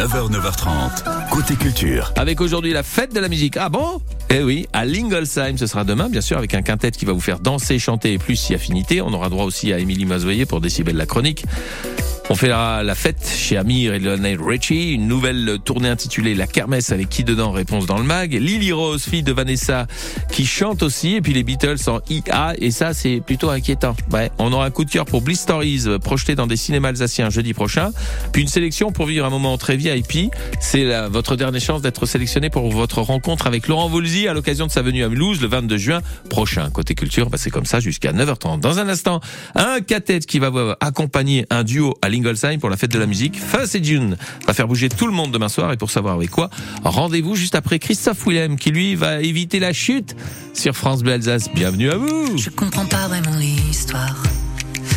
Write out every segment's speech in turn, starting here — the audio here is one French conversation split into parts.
9h, 9h30, côté culture. Avec aujourd'hui la fête de la musique. Ah bon? Eh oui, à Lingolsheim, ce sera demain, bien sûr, avec un quintet qui va vous faire danser, chanter et plus si affinité. On aura droit aussi à Émilie Mazoyer pour Décibel la chronique. On fera la fête chez Amir et Lionel Richie, une nouvelle tournée intitulée La Kermesse avec qui dedans Réponse dans le mag. Lily Rose, fille de Vanessa, qui chante aussi, et puis les Beatles en IA, et ça c'est plutôt inquiétant. Ouais, on aura un coup de cœur pour Bliss Stories, projeté dans des cinémas alsaciens jeudi prochain, puis une sélection pour vivre un moment très VIP. C'est votre dernière chance d'être sélectionné pour votre rencontre avec Laurent Voulzy à l'occasion de sa venue à Mulhouse le 22 juin prochain. Côté culture, bah, c'est comme ça jusqu'à 9h30. Dans un instant, un cathète qui va accompagner un duo à Pour la fête de la musique. Fuzz et June va faire bouger tout le monde demain soir et pour savoir avec quoi, rendez-vous juste après Christophe Willem qui lui va éviter la chute sur France Bleu Alsace. Bienvenue à vous. Je comprends pas vraiment l'histoire.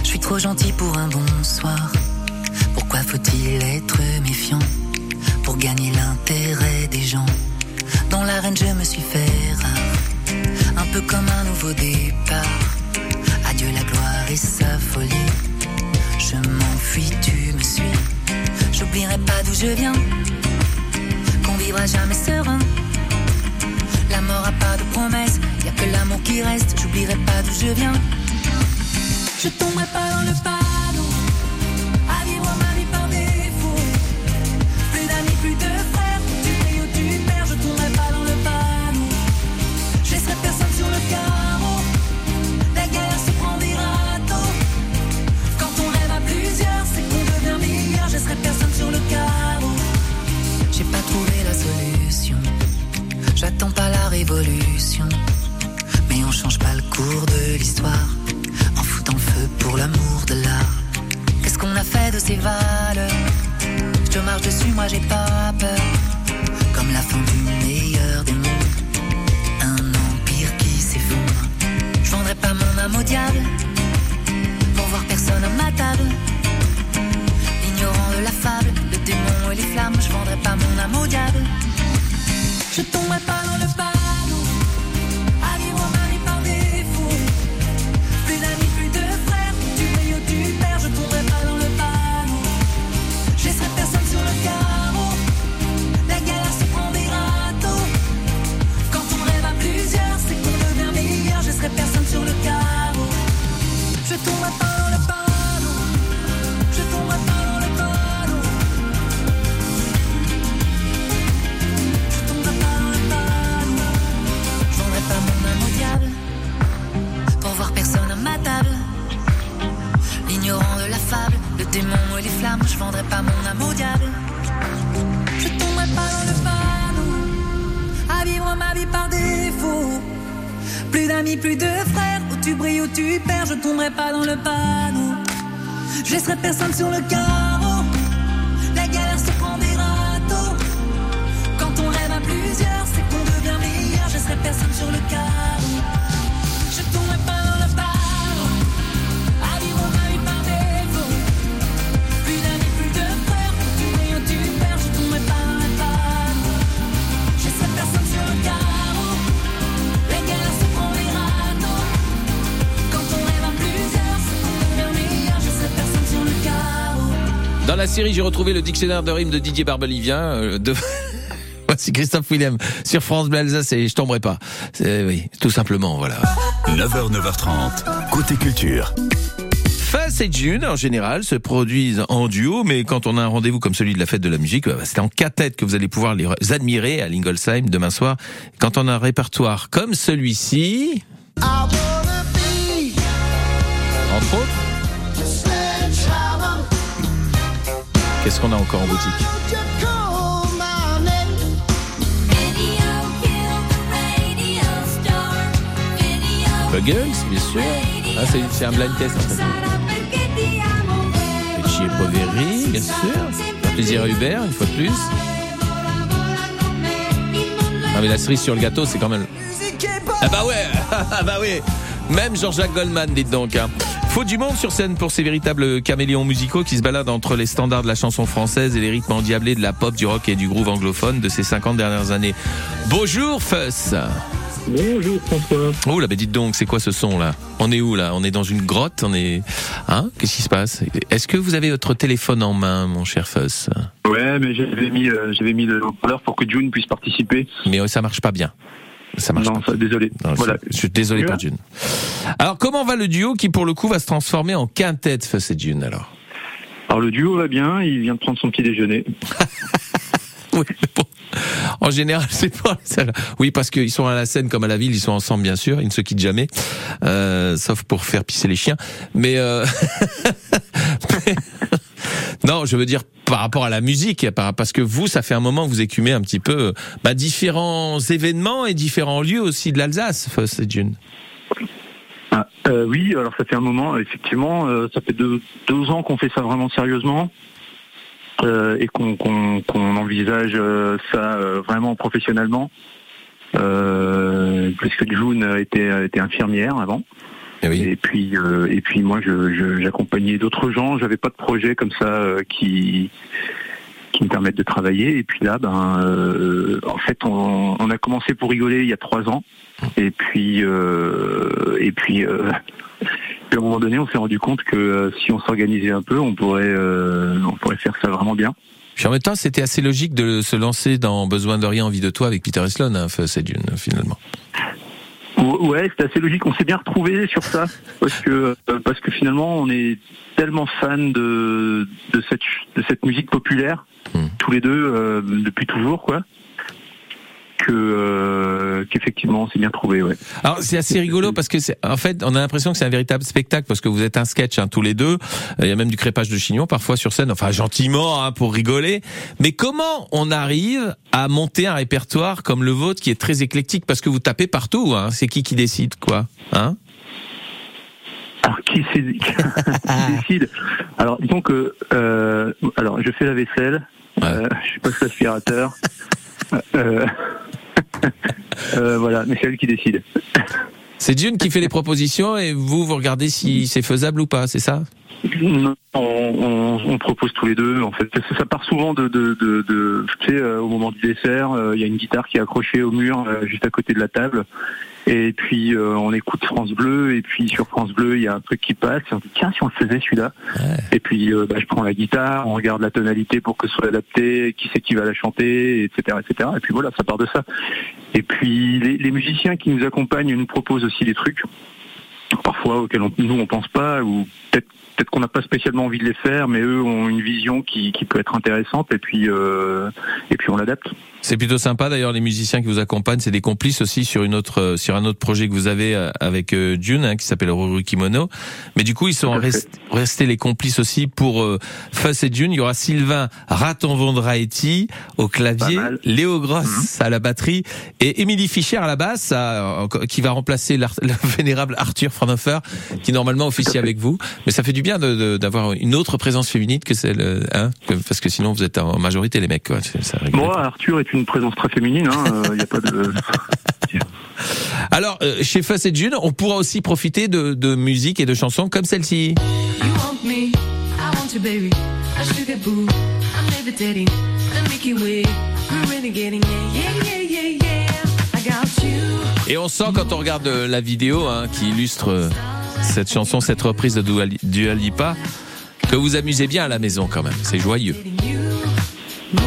Je suis trop gentil pour un bonsoir. Pourquoi faut-il être méfiant pour gagner l'intérêt des gens? Dans l'arène, je me suis fait rare, un peu comme un nouveau départ. Adieu la gloire et sa folie. Je m'enfuis, tu me suis. J'oublierai pas d'où je viens. Qu'on vivra jamais serein. La mort a pas de promesse, y a que l'amour qui reste. J'oublierai pas d'où je viens. Je tomberai pas dans le panneau, de ces valeurs Je te marche dessus, moi j'ai pas peur. Comme la fin du meilleur des mondes, un empire qui s'effondre. Je vendrai pas mon âme au diable pour voir personne à ma table. Ignorant de la fable, le démon et les flammes, je vendrai pas mon âme au diable. Je tomberai pas dans le panneau La galère se prend des râteaux. Quand on rêve à plusieurs, c'est qu'on devient meilleur. Je serai personne sur le carreau. La série, j'ai retrouvé le dictionnaire de rimes de Didier Barbelivien. euh, de... Voici Christophe Willem sur France Bleu Alsace et je tomberai pas. Oui, tout simplement, voilà. 9h, 9h30, côté culture. Fuzz et June, en général, se produisent en duo, mais quand on a un rendez-vous comme celui de la fête de la musique, bah, c'est en quatre-têtes que vous allez pouvoir les admirer à Lingolsheim demain soir. Quand on a un répertoire comme celui-ci, entre autres, qu'est-ce qu'on a encore en boutique Buggles, bien sûr. Ah, c'est un blind test en fait. Et Poveri, bien sûr. Un plaisir à Hubert, une fois de plus. Ah mais la cerise sur le gâteau, c'est quand même... Ah bah ouais Ah bah ouais Même Jean-Jacques Goldman, dites donc. Hein. Faut du monde sur scène pour ces véritables caméléons musicaux qui se baladent entre les standards de la chanson française et les rythmes endiablés de la pop, du rock et du groove anglophone de ces 50 dernières années. Bonjour Fuss Bonjour François. Oh là, bah dites donc, c'est quoi ce son là? On est où là? On est dans une grotte? On est. Hein? Qu'est-ce qui se passe? Est-ce que vous avez votre téléphone en main, mon cher Fuss Ouais, mais j'avais mis, euh, j'avais mis le haut-parleur pour que June puisse participer. Mais euh, ça marche pas bien. Ça marche non, pas. ça, désolé. Non, voilà. Je suis désolé pour June. Alors, comment va le duo qui, pour le coup, va se transformer en quintette, Fuss et June alors? Alors le duo va bien, il vient de prendre son petit déjeuner. Oui, bon. En général, c'est pas ça. Oui, parce qu'ils sont à la scène comme à la ville, ils sont ensemble, bien sûr. Ils ne se quittent jamais, euh, sauf pour faire pisser les chiens. Mais, euh... mais- non, je veux dire par rapport à la musique, par- parce que vous, ça fait un moment que vous écumez un petit peu bah, différents événements et différents lieux aussi de l'Alsace, June. Ah, euh, oui, alors ça fait un moment, effectivement, euh, ça fait deux, ans qu'on fait ça vraiment sérieusement euh, et qu'on qu'on- qu'on envisage euh, ça euh, vraiment professionnellement. Euh, parce que June était, était infirmière avant. Eh oui. Et puis, euh, et puis moi, je- je- j'accompagnais d'autres gens. J'avais pas de projet comme ça euh, qui qui me permettent de travailler. Et puis là, ben, euh, en fait, on, on a commencé pour rigoler il y a trois ans. Et puis, euh, et puis, euh, puis à un moment donné, on s'est rendu compte que si on s'organisait un peu, on pourrait, on pourrait faire ça vraiment bien. Puis en même temps, c'était assez logique de se lancer dans Besoin de rien, envie de toi avec Peter Eslon, hein, Foss et June, finalement. Ou- Ouais, c'était assez logique. On s'est bien retrouvé sur ça parce que euh, parce que finalement, on est tellement fan de de cette de cette musique populaire Hmm. tous les deux euh, depuis toujours, quoi. Que euh, qu'effectivement, on s'est bien trouvé, ouais. Alors c'est assez rigolo parce que c'est en fait on a l'impression que c'est un véritable spectacle parce que vous êtes un sketch hein, tous les deux. Il y a même du crépage de chignon parfois sur scène, enfin gentiment hein, pour rigoler. Mais comment on arrive à monter un répertoire comme le vôtre qui est très éclectique? Parce que vous tapez partout hein. C'est qui qui décide quoi? Hein? Alors qui, qui décide? Alors disons que euh, alors je fais la vaisselle, euh, je passe l'aspirateur. Euh, euh, voilà, mais c'est elle qui décide. C'est June qui fait les propositions et vous vous regardez si c'est faisable ou pas, c'est ça? Non, on, on- on propose tous les deux. En fait, ça, ça part souvent de, de, de, de- tu sais, euh, au moment du dessert, euh, il y a une guitare qui est accrochée au mur euh, juste à côté de la table. Et puis euh, on écoute France Bleu. Et puis sur France Bleu, il y a un truc qui passe. Et on dit tiens, si on le faisait celui-là. Ouais. Et puis euh, bah, je prends la guitare, on regarde la tonalité pour que ce soit adapté, qui c'est qui va la chanter, etc., etc. Et puis voilà, ça part de ça. Et puis les, les musiciens qui nous accompagnent nous proposent aussi des trucs parfois auxquels on- nous on pense pas ou peut-être peut-être qu'on n'a pas spécialement envie de les faire, mais eux ont une vision qui, qui peut être intéressante et puis euh, et puis on l'adapte. C'est plutôt sympa d'ailleurs les musiciens qui vous accompagnent, c'est des complices aussi sur une autre euh, sur un autre projet que vous avez euh, avec euh, June hein, qui s'appelle Ruru Kimono. Mais du coup, ils sont rest- restés les complices aussi pour euh, Fuss et June, il y aura Sylvain Raton Vondraetti au clavier. Mhm. Léo Gross à la batterie et Émilie Fischer à la basse à- qui va remplacer le vénérable Arthur Fraunhofer qui normalement officie avec vous. Mais ça fait du bien de- de- d'avoir une autre présence féminine que celle euh, hein, que- parce que sinon vous êtes en majorité les mecs quoi. Ça. Moi, Arthur est une présence très féminine. Il n'y a pas de. Alors, euh, chez Fuss et June, on pourra aussi profiter de, de musique et de chansons comme celle-ci. Et on sent quand on regarde euh, la vidéo hein, qui illustre euh, cette chanson, cette reprise de Dua Li- Dua Lipa, que vous amusez bien à la maison quand même. C'est joyeux.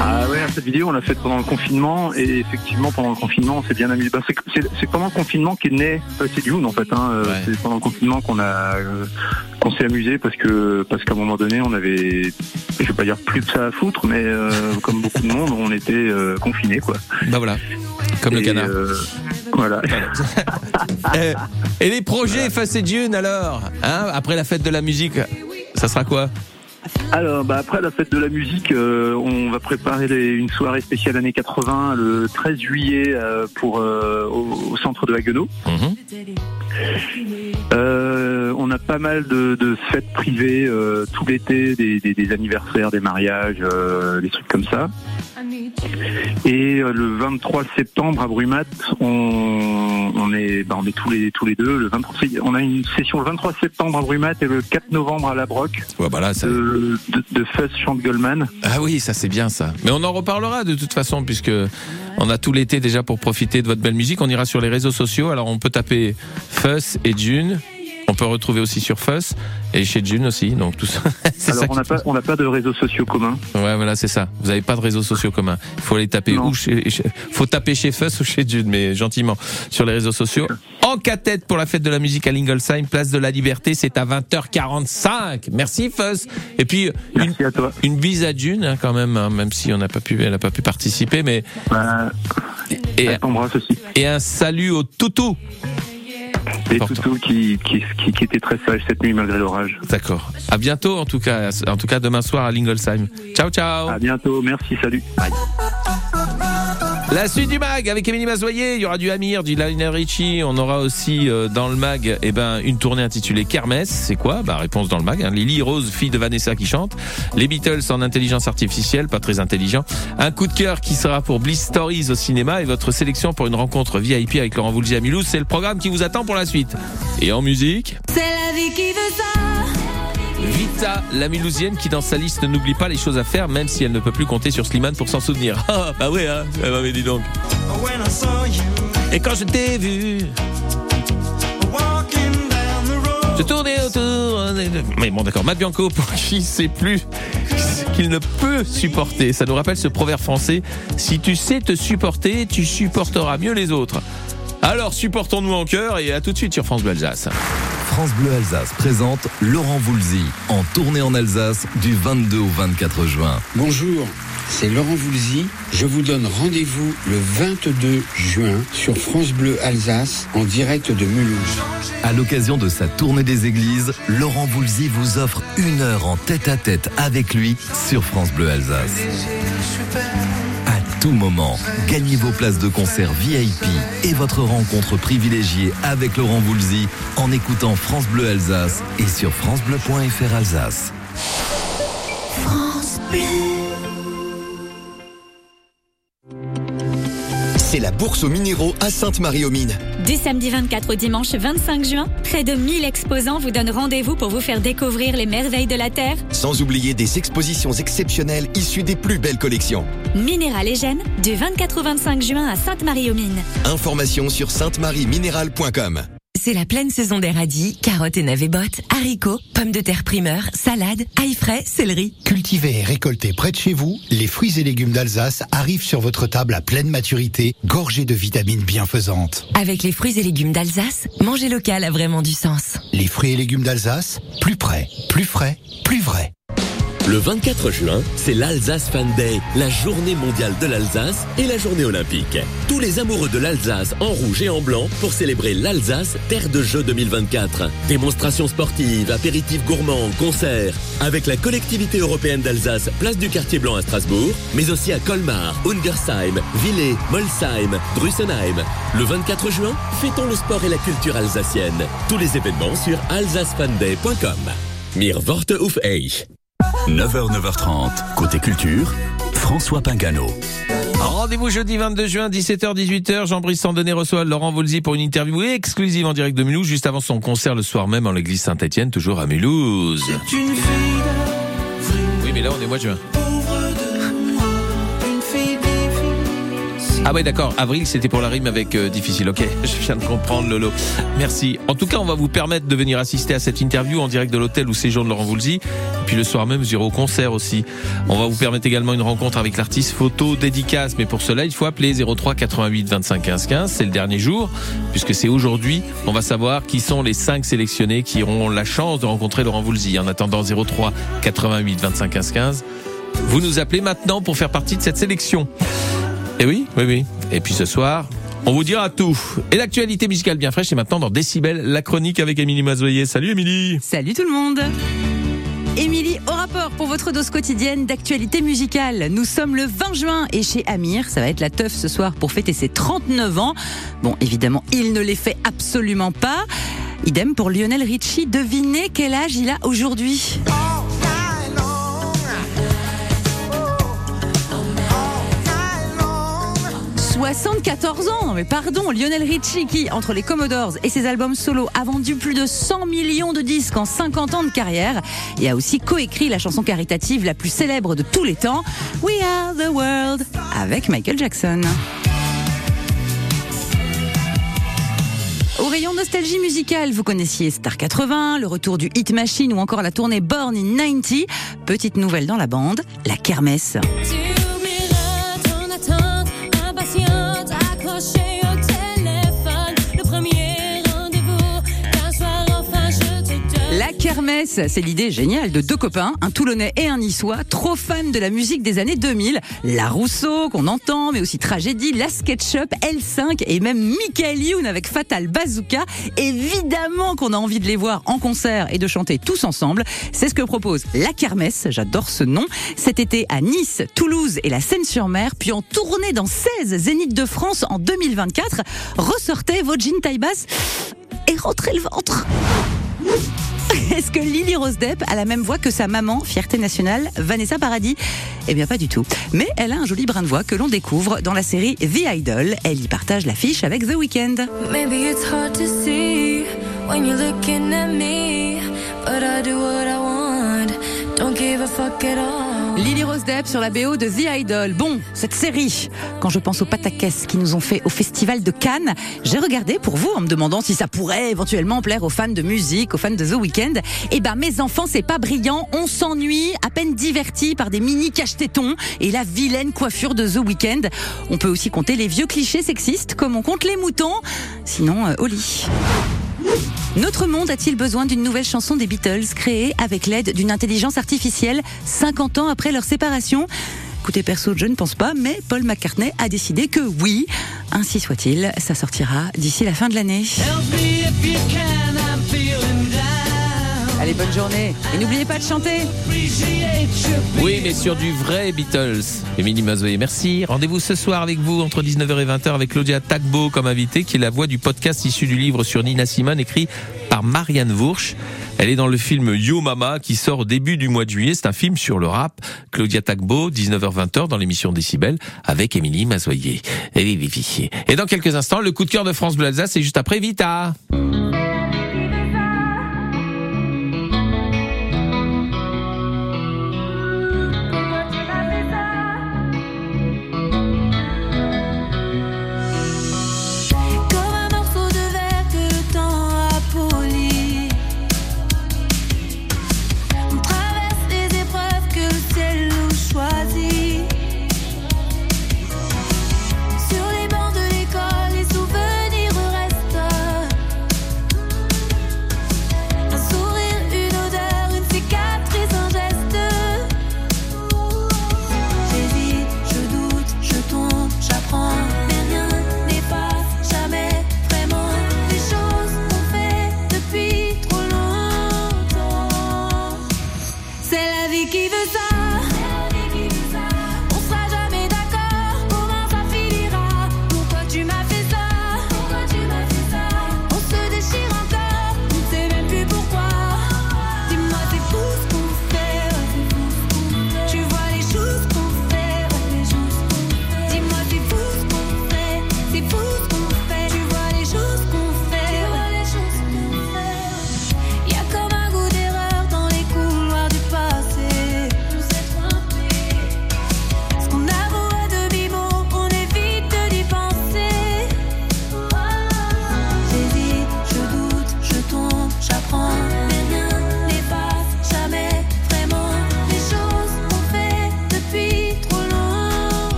Ah ouais, cette vidéo on l'a faite pendant le confinement et effectivement pendant le confinement on s'est bien amusé. Bah, c'est- pendant le confinement qu'est né euh, c'est June en fait. Hein. Euh, Ouais. C'est pendant le confinement qu'on a euh, qu'on s'est amusé parce que parce qu'à un moment donné on avait je vais pas dire plus que ça à foutre mais euh, comme beaucoup de monde on était euh, confinés quoi. Bah voilà, comme le canard. Voilà. Euh, et les projets Fuss et June alors hein, Après la fête de la musique, ça sera quoi? Alors, bah, après la fête de la musique, euh, on va préparer les- une soirée spéciale années 80 le 13 juillet euh, pour euh, au, au centre de Haguenau. Mhm. Euh, on a pas mal de, de fêtes privées euh, tout l'été, des, des- des anniversaires, des mariages, euh, des trucs comme ça. Et le 23 septembre à Brumat, on, on est, bah, on est tous les tous les deux. Le 23, on a une session le 23 septembre à Brumat et le 4 novembre à La Ouais, bah là, ça- de, de, de Fuzz chante Goldman. Ah oui, ça c'est bien ça. Mais on en reparlera de toute façon puisque on a tout l'été déjà pour profiter de votre belle musique. On ira sur les réseaux sociaux. Alors on peut taper Fuss et June. On peut retrouver aussi sur Fuss et chez June aussi. Donc tout ça. Alors ça on n'a pas on n'a pas de réseaux sociaux communs. Ouais, voilà, c'est ça. Vous n'avez pas de réseaux sociaux communs. Il faut aller taper Non. ou chez, chez- faut taper chez Fuss ou chez Jude, mais gentiment sur les réseaux sociaux. En tête pour la fête de la musique à Linglesheim, place de la Liberté, c'est à 20h45. Merci Fuss. Et puis une, à toi. une bise à June hein, quand même, hein, même si on n'a pas pu, elle n'a pas pu participer, mais Bah, et, et un salut au toutou. Et Important. Toutou qui, qui, qui, qui était très sage cette nuit malgré l'orage. D'accord. À bientôt en tout cas, en tout cas demain soir à Linglesheim. Ciao ciao. À bientôt, merci, salut. La suite du mag avec Émilie Mazoyer, il y aura du Amir, du Lionel Richie, on aura aussi euh, dans le mag eh ben, une tournée intitulée Kermesse, c'est quoi? Bah, Réponse dans le mag, hein. Lily Rose, fille de Vanessa qui chante, les Beatles en intelligence artificielle, pas très intelligent, un coup de cœur qui sera pour Bliss Stories au cinéma et votre sélection pour une rencontre VIP avec Laurent Voulzy c'est le programme qui vous attend pour la suite. Et en musique? C'est la vie qui veut ça. La Milousienne qui dans sa liste n'oublie pas les choses à faire même si elle ne peut plus compter sur Slimane pour s'en souvenir. Ah bah ouais hein, Eh bah, mais donc. Et quand je t'ai vu, je tournais autour. Mais bon, d'accord. Matt Bianco, pour qui c'est plus qu'il ne peut supporter. Ça nous rappelle ce proverbe français si tu sais te supporter, tu supporteras mieux les autres. Alors, supportons-nous en cœur et à tout de suite sur France Bleu. France Bleu Alsace présente Laurent Voulzy en tournée en Alsace du 22 au 24 juin. Bonjour, c'est Laurent Voulzy. Je vous donne rendez-vous le 22 juin sur France Bleu Alsace en direct de Mulhouse. À l'occasion de sa tournée des églises, Laurent Voulzy vous offre une heure en tête-à-tête avec lui sur France Bleu Alsace. Moment, gagnez vos places de concert VIP et votre rencontre privilégiée avec Laurent Voulzy en écoutant France Bleu Alsace et sur francebleu.fr Alsace. C'est la bourse aux minéraux à Sainte-Marie-aux-Mines. Du samedi 24 au dimanche 25 juin, près de 1000 exposants vous donnent rendez-vous pour vous faire découvrir les merveilles de la Terre. Sans oublier des expositions exceptionnelles issues des plus belles collections. Minéral et Gènes, du 24 au 25 juin à Sainte-Marie-aux-Mines. Informations sur sainte-marie-minéral.com. C'est la pleine saison des radis, carottes et navets bottes, haricots, pommes de terre primeur, salades, ail frais, céleri. Cultivés et récoltés près de chez vous, les fruits et légumes d'Alsace arrivent sur votre table à pleine maturité, gorgés de vitamines bienfaisantes. Avec les fruits et légumes d'Alsace, manger local a vraiment du sens. Les fruits et légumes d'Alsace, plus près, plus frais, plus vrai. Le 24 juin, c'est l'Alsace Fan Day, la journée mondiale de l'Alsace et la journée olympique. Tous les amoureux de l'Alsace en rouge et en blanc pour célébrer l'Alsace Terre de Jeux 2024. Démonstrations sportives, apéritifs gourmands, concerts. Avec la collectivité européenne d'Alsace, place du quartier blanc à Strasbourg, mais aussi à Colmar, Ungersheim, Villers, Molsheim, Drussenheim. Le 24 juin, fêtons le sport et la culture alsacienne. Tous les événements sur alsacefanday.com. Mir Worte auf euch. 9h, 9h30, côté culture, François Pingano. Rendez-vous jeudi 22 juin, 17h, 18h. Jean-Brice Sandonnet reçoit Laurent Voulzy pour une interview exclusive en direct de Mulhouse, juste avant son concert le soir même en l'église Saint-Etienne, toujours à Mulhouse. Oui, mais là, on est mois de juin. Ah ouais d'accord, avril c'était pour la rime avec euh, difficile, ok, je viens de comprendre Lolo. Merci. En tout cas on va vous permettre de venir assister à cette interview en direct de l'hôtel où séjourne Laurent Voulzy. Puis le soir même vous irez au concert aussi. On va vous permettre également une rencontre avec l'artiste photo dédicace, mais pour cela il faut appeler 03 88 25 15 15, c'est le dernier jour, puisque c'est aujourd'hui, on va savoir qui sont les cinq sélectionnés qui auront la chance de rencontrer Laurent Voulzy. En attendant 03 88 25 15 15, vous nous appelez maintenant pour faire partie de cette sélection. Et oui, oui, oui. Et puis ce soir, on vous dira tout. Et l'actualité musicale bien fraîche, c'est maintenant dans Décibel, la chronique avec Émilie Mazoyer. Salut Émilie Salut tout le monde Émilie, au rapport pour votre dose quotidienne d'actualité musicale. Nous sommes le 20 juin et chez Amir, ça va être la teuf ce soir pour fêter ses 39 ans. Bon, évidemment, il ne les fait absolument pas. Idem pour Lionel Richie. Devinez quel âge il a aujourd'hui? 74 ans, mais pardon, Lionel Richie qui, entre les Commodores et ses albums solo, a vendu plus de 100 millions de disques en 50 ans de carrière et a aussi coécrit la chanson caritative la plus célèbre de tous les temps, We Are the World, avec Michael Jackson. Au rayon nostalgie musicale, vous connaissiez Star 80, le retour du Hit Machine ou encore la tournée Born in 90. Petite nouvelle dans la bande, la kermesse. Kermesse, c'est l'idée géniale de deux copains, un Toulonnais et un Niçois, trop fans de la musique des années 2000. La Rousseau qu'on entend, mais aussi Tragédie, La SketchUp, L5 et même Michael Youn avec Fatal Bazooka. Évidemment qu'on a envie de les voir en concert et de chanter tous ensemble. C'est ce que propose La Kermesse, j'adore ce nom, cet été à Nice, Toulouse et la Seine-sur-Mer, puis en tournée dans 16 Zéniths de France en 2024. Ressortez vos jeans taille basse et rentrez le ventre. Est-ce que Lily Rose Depp a la même voix que sa maman, fierté nationale, Vanessa Paradis? Eh bien pas du tout. Mais elle a un joli brin de voix que l'on découvre dans la série The Idol. Elle y partage l'affiche avec The Weeknd. Don't give a fuck at all. Lily Rose Depp sur la BO de The Idol. Bon, cette série, quand je pense aux pataquès qui nous ont fait au festival de Cannes, j'ai regardé pour vous en me demandant si ça pourrait éventuellement plaire aux fans de musique, aux fans de The Weeknd. Eh ben, mes enfants, c'est pas brillant. On s'ennuie, à peine divertis par des mini cache-tétons et la vilaine coiffure de The Weeknd. On peut aussi compter les vieux clichés sexistes comme on compte les moutons. Sinon, euh, au lit. Notre monde a-t-il besoin d'une nouvelle chanson des Beatles créée avec l'aide d'une intelligence artificielle 50 ans après leur séparation? Écoutez, perso, je ne pense pas, mais Paul McCartney a décidé que oui. Ainsi soit-il, ça sortira d'ici la fin de l'année. Allez, bonne journée. Et n'oubliez pas de chanter. Oui, mais sur du vrai Beatles. Émilie Mazoyer, merci. Rendez-vous ce soir avec vous entre 19h et 20h avec Claudia Tagbo comme invitée, qui est la voix du podcast issu du livre sur Nina Simone écrit par Marianne Vourch. Elle est dans le film Yo Mama qui sort au début du mois de juillet. C'est un film sur le rap. Claudia Tagbo, 19h-20h dans l'émission Décibel avec Émilie Mazoyer. Et dans quelques instants, le coup de cœur de France Bleu Alsace, c'est juste après Vita.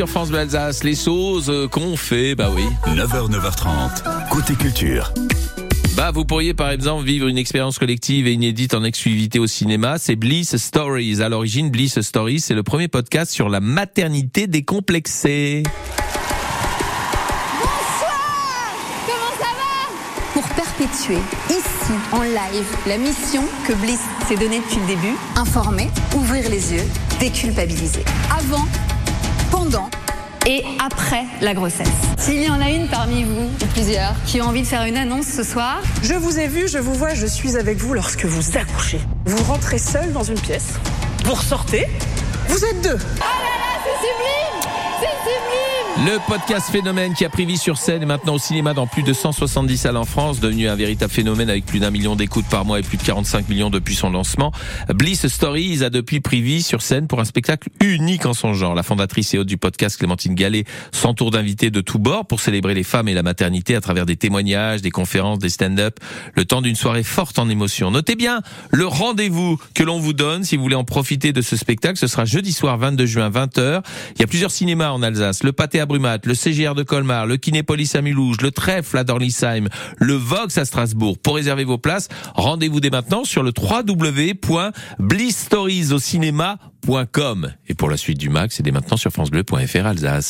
Sur France Bleu Alsace. Les choses euh, qu'on fait, bah oui. 9h, 9h30. Côté culture. Bah, vous pourriez par exemple vivre une expérience collective et inédite en exclusivité au cinéma. C'est Bliss Stories. À l'origine, Bliss Stories, c'est le premier podcast sur la maternité décomplexée. Comment ça va? Pour perpétuer ici, en live, la mission que Bliss s'est donnée depuis le début. Informer, ouvrir les yeux, déculpabiliser. Avant, pendant et après la grossesse. S'il y en a une parmi vous, ou plusieurs, qui ont envie de faire une annonce ce soir, Je vous ai vu, je vous vois, je suis avec vous lorsque vous accouchez. Vous rentrez seul dans une pièce, vous ressortez, vous êtes deux. c'est sublime C'est sublime Le podcast Phénomène qui a pris vie sur scène et maintenant au cinéma dans plus de 170 salles en France, devenu un véritable phénomène avec plus d'un million d'écoutes par mois et plus de 45 millions depuis son lancement. Bliss Stories a depuis pris vie sur scène pour un spectacle unique en son genre. La fondatrice et hôte du podcast Clémentine Gallet s'entoure d'invités de tous bords pour célébrer les femmes et la maternité à travers des témoignages, des conférences, des stand-up, le temps d'une soirée forte en émotion. Notez bien le rendez-vous que l'on vous donne si vous voulez en profiter de ce spectacle. Ce sera jeudi soir 22 juin 20h. Il y a plusieurs cinémas en Alsace. À Brumat, le CGR de Colmar, le Kinépolis à Mulhouse, le Trèfle à Dorlisheim, le Vox à Strasbourg. Pour réserver vos places, rendez-vous dès maintenant sur le www.blissstoriesaucinéma.com. Et pour la suite du max, c'est dès maintenant sur francebleu.fr Alsace.